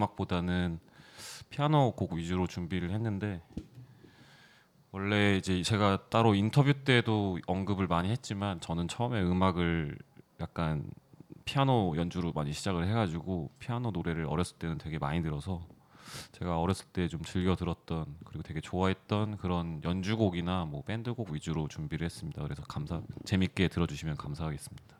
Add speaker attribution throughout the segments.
Speaker 1: 음악보다는 피아노 곡 위주로 준비를 했는데 원래 이제 제가 따로 인터뷰 때도 언급을 많이 했지만 저는 처음에 음악을 약간 피아노 연주로 많이 시작을 해가지고 피아노 노래를 어렸을 때는 되게 많이 들어서 제가 어렸을 때 좀 즐겨 들었던 그리고 되게 좋아했던 그런 연주곡이나 뭐 밴드곡 위주로 준비를 했습니다. 그래서 감사 재밌게 들어주시면 감사하겠습니다.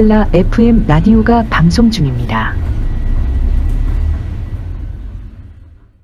Speaker 2: 이슬라 FM 라디오가 방송 중입니다.